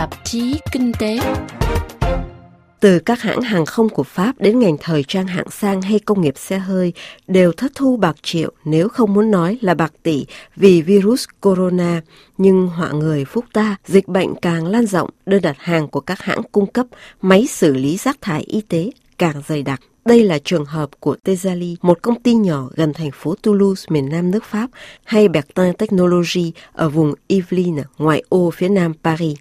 tạp chí Kinh tế. Từ các hãng hàng không của Pháp đến ngành thời trang hạng sang hay công nghiệp xe hơi đều thất thu bạc triệu nếu không muốn nói là bạc tỷ vì virus corona. Nhưng họa người phúc ta, dịch bệnh càng lan rộng, đơn đặt hàng của các hãng cung cấp máy xử lý rác thải y tế càng dày đặc. Đây là trường hợp của Tezali, một công ty nhỏ gần thành phố Toulouse, miền nam nước Pháp, hay Bertin Technology ở vùng Yvelines, ngoại ô phía nam Paris.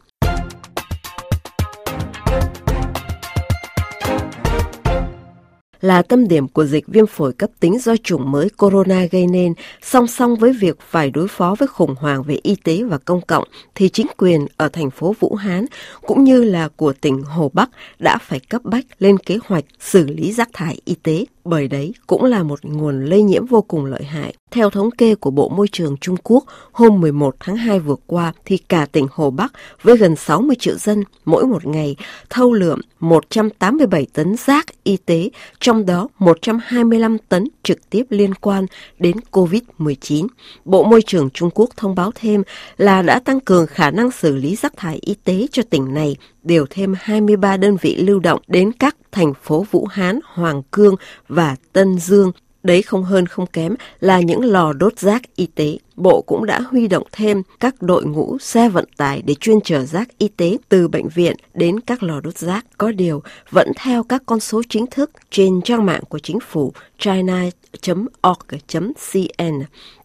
Là tâm điểm của dịch viêm phổi cấp tính do chủng mới corona gây nên, song song với việc phải đối phó với khủng hoảng về y tế và công cộng, thì chính quyền ở thành phố Vũ Hán cũng như là của tỉnh Hồ Bắc đã phải cấp bách lên kế hoạch xử lý rác thải y tế bởi đấy cũng là một nguồn lây nhiễm vô cùng lợi hại. Theo thống kê của Bộ Môi trường Trung Quốc, hôm 11 tháng 2 vừa qua thì cả tỉnh Hồ Bắc với gần 60 triệu dân mỗi một ngày thâu lượm 187 tấn rác y tế, trong đó 125 tấn trực tiếp liên quan đến COVID-19. Bộ Môi trường Trung Quốc thông báo thêm là đã tăng cường khả năng xử lý rác thải y tế cho tỉnh này điều thêm 23 đơn vị lưu động đến các thành phố Vũ Hán, Hoàng Cương và Tân Dương. Đấy không hơn không kém là những lò đốt rác y tế. Bộ cũng đã huy động thêm các đội ngũ xe vận tải để chuyên chở rác y tế từ bệnh viện đến các lò đốt rác. Có điều, vẫn theo các con số chính thức trên trang mạng của chính phủ china.org.cn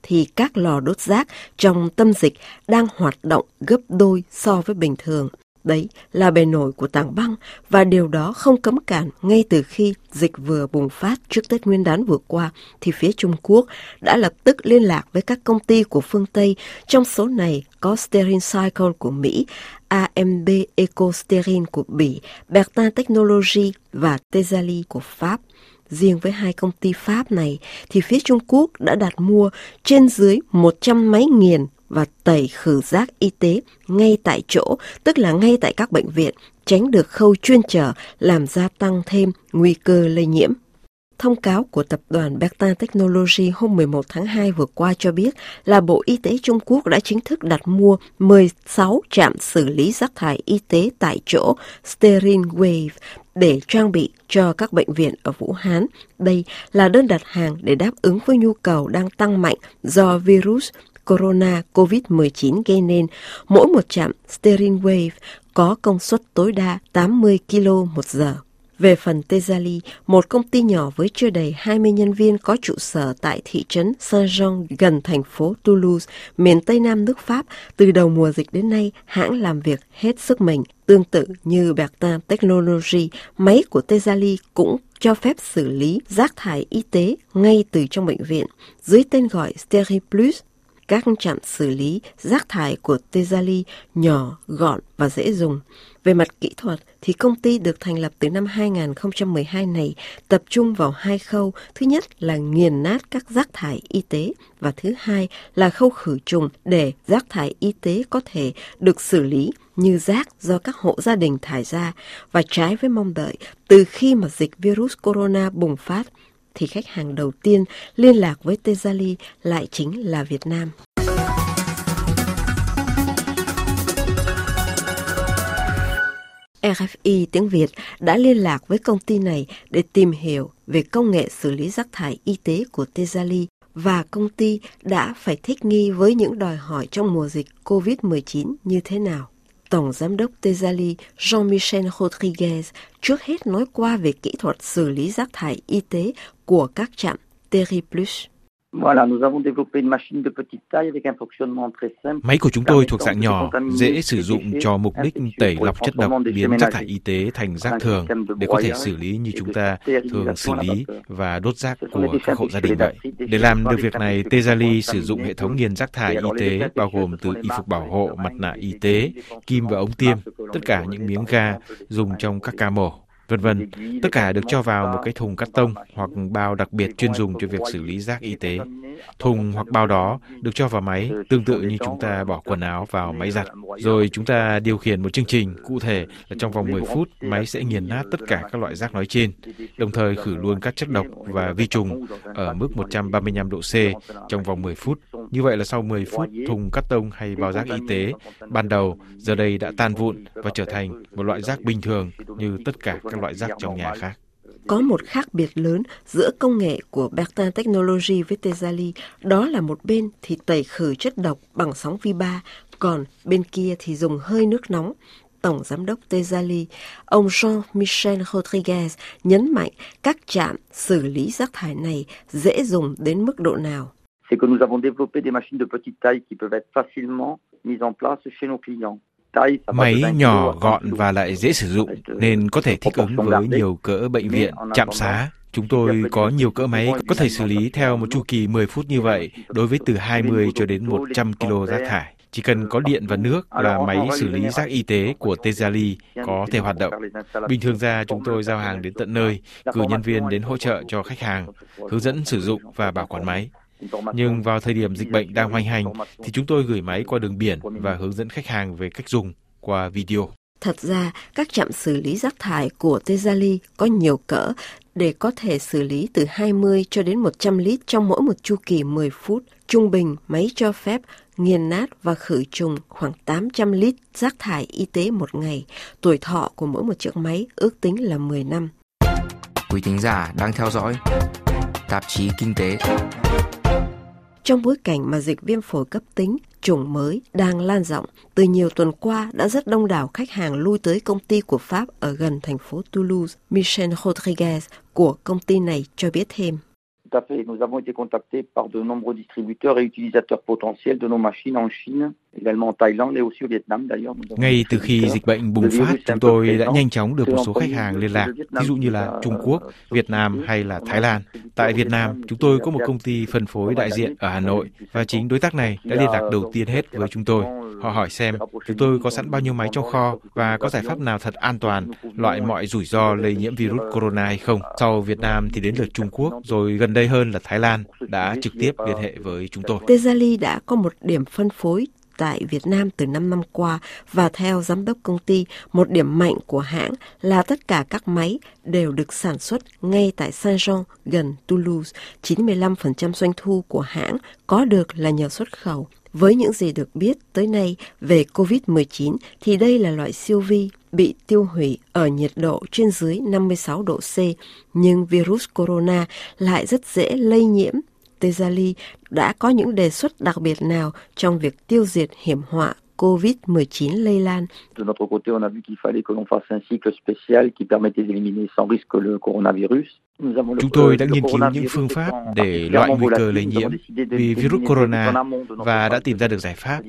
thì các lò đốt rác trong tâm dịch đang hoạt động gấp đôi so với bình thường. Đấy là bề nổi của tảng băng và điều đó không cấm cản ngay từ khi dịch vừa bùng phát trước Tết Nguyên đán vừa qua thì phía Trung Quốc đã lập tức liên lạc với các công ty của phương Tây, trong số này có Sterin Cycle của Mỹ, AMB EcoSterin của Bỉ, Bertin Technology và Tezali của Pháp. Riêng với hai công ty Pháp này thì phía Trung Quốc đã đặt mua trên dưới 100 máy nghiền và tẩy khử rác y tế ngay tại chỗ, tức là ngay tại các bệnh viện, tránh được khâu chuyên trở làm gia tăng thêm nguy cơ lây nhiễm. Thông cáo của tập đoàn Bertin Technology hôm 11 tháng 2 vừa qua cho biết là Bộ Y tế Trung Quốc đã chính thức đặt mua 16 trạm xử lý rác thải y tế tại chỗ Sterile Wave để trang bị cho các bệnh viện ở Vũ Hán. Đây là đơn đặt hàng để đáp ứng với nhu cầu đang tăng mạnh do virus corona COVID-19 gây nên, mỗi một trạm steering wave có công suất tối đa 80 kg một giờ. Về phần Tezali, một công ty nhỏ với chưa đầy 20 nhân viên có trụ sở tại thị trấn Saint-Jean gần thành phố Toulouse, miền Tây Nam nước Pháp, từ đầu mùa dịch đến nay, hãng làm việc hết sức mình. Tương tự như Bertin Technology, máy của Tezali cũng cho phép xử lý rác thải y tế ngay từ trong bệnh viện. Dưới tên gọi Steriplus, các trạm xử lý rác thải của Tezali nhỏ, gọn và dễ dùng. Về mặt kỹ thuật thì công ty được thành lập từ năm 2012 này tập trung vào hai khâu. Thứ nhất là nghiền nát các rác thải y tế và thứ hai là khâu khử trùng để rác thải y tế có thể được xử lý như rác do các hộ gia đình thải ra và trái với mong đợi từ khi mà dịch virus corona bùng phát thì khách hàng đầu tiên liên lạc với Tezali lại chính là Việt Nam. RFI tiếng Việt đã liên lạc với công ty này để tìm hiểu về công nghệ xử lý rác thải y tế của Tezali và công ty đã phải thích nghi với những đòi hỏi trong mùa dịch COVID-19 như thế nào. Tổng Giám đốc Tezali Jean-Michel Rodriguez trước hết nói qua về kỹ thuật xử lý rác thải y tế của các trạm Terriplus. Máy của chúng tôi thuộc dạng nhỏ, dễ sử dụng cho mục đích tẩy lọc chất độc biến rác thải y tế thành rác thường để có thể xử lý như chúng ta thường xử lý và đốt rác của các hộ gia đình vậy. Để làm được việc này, Tezali sử dụng hệ thống nghiền rác thải y tế bao gồm từ y phục bảo hộ, mặt nạ y tế, kim và ống tiêm, tất cả những miếng ga dùng trong các ca mổ vân vân. Tất cả được cho vào một cái thùng cắt tông hoặc bao đặc biệt chuyên dùng cho việc xử lý rác y tế. Thùng hoặc bao đó được cho vào máy tương tự như chúng ta bỏ quần áo vào máy giặt. Rồi chúng ta điều khiển một chương trình cụ thể là trong vòng 10 phút máy sẽ nghiền nát tất cả các loại rác nói trên, đồng thời khử luôn các chất độc và vi trùng ở mức 135 độ C trong vòng 10 phút. Như vậy là sau 10 phút, thùng cắt tông hay bao rác y tế ban đầu giờ đây đã tan vụn và trở thành một loại rác bình thường như tất cả các loại rác trong nhà khác. Có một khác biệt lớn giữa công nghệ của Bertin Technology với Tezali, đó là một bên thì tẩy khử chất độc bằng sóng vi ba, còn bên kia thì dùng hơi nước nóng. Tổng Giám đốc Tezali, ông Jean-Michel Rodriguez nhấn mạnh các trạm xử lý rác thải này dễ dùng đến mức độ nào. C'est que nous avons développé des machines de petite taille qui peuvent être facilement mises en place chez nos clients. Máy nhỏ, gọn và lại dễ sử dụng nên có thể thích ứng với nhiều cỡ bệnh viện, trạm xá. Chúng tôi có nhiều cỡ máy có thể xử lý theo một chu kỳ 10 phút như vậy đối với từ 20 cho đến 100 kg rác thải. Chỉ cần có điện và nước là máy xử lý rác y tế của Tezali có thể hoạt động. Bình thường ra chúng tôi giao hàng đến tận nơi, cử nhân viên đến hỗ trợ cho khách hàng, hướng dẫn sử dụng và bảo quản máy. Nhưng vào thời điểm dịch bệnh đang hoành hành thì chúng tôi gửi máy qua đường biển và hướng dẫn khách hàng về cách dùng qua video. Thật ra, các trạm xử lý rác thải của Tezali có nhiều cỡ để có thể xử lý từ 20 cho đến 100 lít trong mỗi một chu kỳ 10 phút. Trung bình, máy cho phép nghiền nát và khử trùng khoảng 800 lít rác thải y tế một ngày. Tuổi thọ của mỗi một chiếc máy ước tính là 10 năm. Quý thính giả đang theo dõi tạp chí Kinh tế trong bối cảnh mà dịch viêm phổi cấp tính chủng mới đang lan rộng, từ nhiều tuần qua đã rất đông đảo khách hàng lui tới công ty của Pháp ở gần thành phố Toulouse. Michel Rodriguez của công ty này cho biết thêm. À Nous avons été contactés par de nombreux distributeurs et utilisateurs potentiels de nos machines en Chine, ngay từ khi dịch bệnh bùng phát, chúng tôi đã nhanh chóng được một số khách hàng liên lạc, ví dụ như là Trung Quốc, Việt Nam hay là Thái Lan. Tại Việt Nam, chúng tôi có một công ty phân phối đại diện ở Hà Nội và chính đối tác này đã liên lạc đầu tiên hết với chúng tôi. Họ hỏi xem chúng tôi có sẵn bao nhiêu máy trong kho và có giải pháp nào thật an toàn, loại mọi rủi ro lây nhiễm virus corona hay không. Sau Việt Nam thì đến lượt Trung Quốc, rồi gần đây hơn là Thái Lan đã trực tiếp liên hệ với chúng tôi. Tezali đã có một điểm phân phối tại Việt Nam từ 5 năm qua và theo giám đốc công ty, một điểm mạnh của hãng là tất cả các máy đều được sản xuất ngay tại Saint-Jean gần Toulouse. 95% doanh thu của hãng có được là nhờ xuất khẩu. Với những gì được biết tới nay về COVID-19 thì đây là loại siêu vi bị tiêu hủy ở nhiệt độ trên dưới 56 độ C, nhưng virus corona lại rất dễ lây nhiễm. Tezali đã có những đề xuất đặc biệt nào trong việc tiêu diệt hiểm họa COVID-19 lây lan. De notre côté, on a vu qu'il fallait que l'on fasse un cycle spécial qui permettait d'éliminer sans risque le coronavirus. Chúng tôi đã nghiên cứu những phương pháp để loại nguy cơ lây nhiễm vì virus corona và đã tìm ra được giải pháp.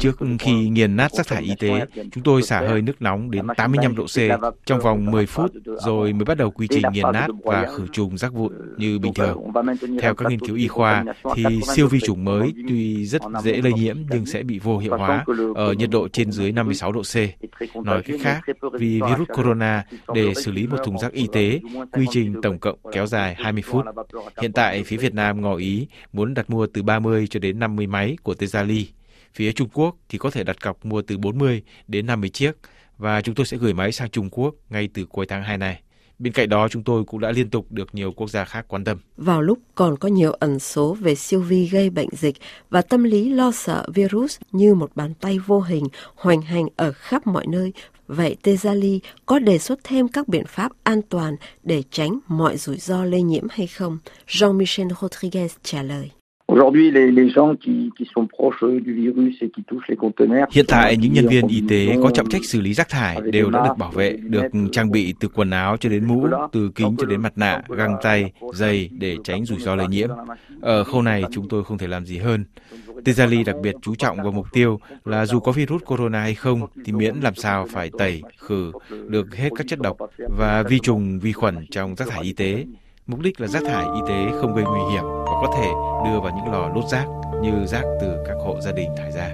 Trước khi nghiền nát rác thải y tế, chúng tôi xả hơi nước nóng đến 85 độ C trong vòng 10 phút rồi mới bắt đầu quy trình nghiền nát và khử trùng rác vụn như bình thường. Theo các nghiên cứu y khoa thì siêu vi chủng mới tuy rất dễ lây nhiễm nhưng sẽ bị vô hiệu hóa ở nhiệt độ trên dưới 56 độ C. Nói cách khác, vì virus corona để xử lý một thùng rác y tế, quy trình tổng cộng kéo dài 20 phút. Hiện tại, phía Việt Nam ngỏ ý muốn đặt mua từ 30 cho đến 50 máy của Tezali. Phía Trung Quốc thì có thể đặt cọc mua từ 40 đến 50 chiếc và chúng tôi sẽ gửi máy sang Trung Quốc ngay từ cuối tháng 2 này. Bên cạnh đó, chúng tôi cũng đã liên tục được nhiều quốc gia khác quan tâm. Vào lúc còn có nhiều ẩn số về siêu vi gây bệnh dịch và tâm lý lo sợ virus như một bàn tay vô hình hoành hành ở khắp mọi nơi, vậy Tezali có đề xuất thêm các biện pháp an toàn để tránh mọi rủi ro lây nhiễm hay không? Jean-Michel Rodriguez trả lời. Hiện tại, những nhân viên y tế có trọng trách xử lý rác thải đều đã được bảo vệ, được trang bị từ quần áo cho đến mũ, từ kính cho đến mặt nạ, găng tay, giày để tránh rủi ro lây nhiễm. Ở khâu này, chúng tôi không thể làm gì hơn. Tezali đặc biệt chú trọng vào mục tiêu là dù có virus corona hay không thì miễn làm sao phải tẩy, khử được hết các chất độc và vi trùng, vi khuẩn trong rác thải y tế. Mục đích là rác thải y tế không gây nguy hiểm và có thể đưa vào những lò đốt rác, như rác từ các hộ gia đình thải ra.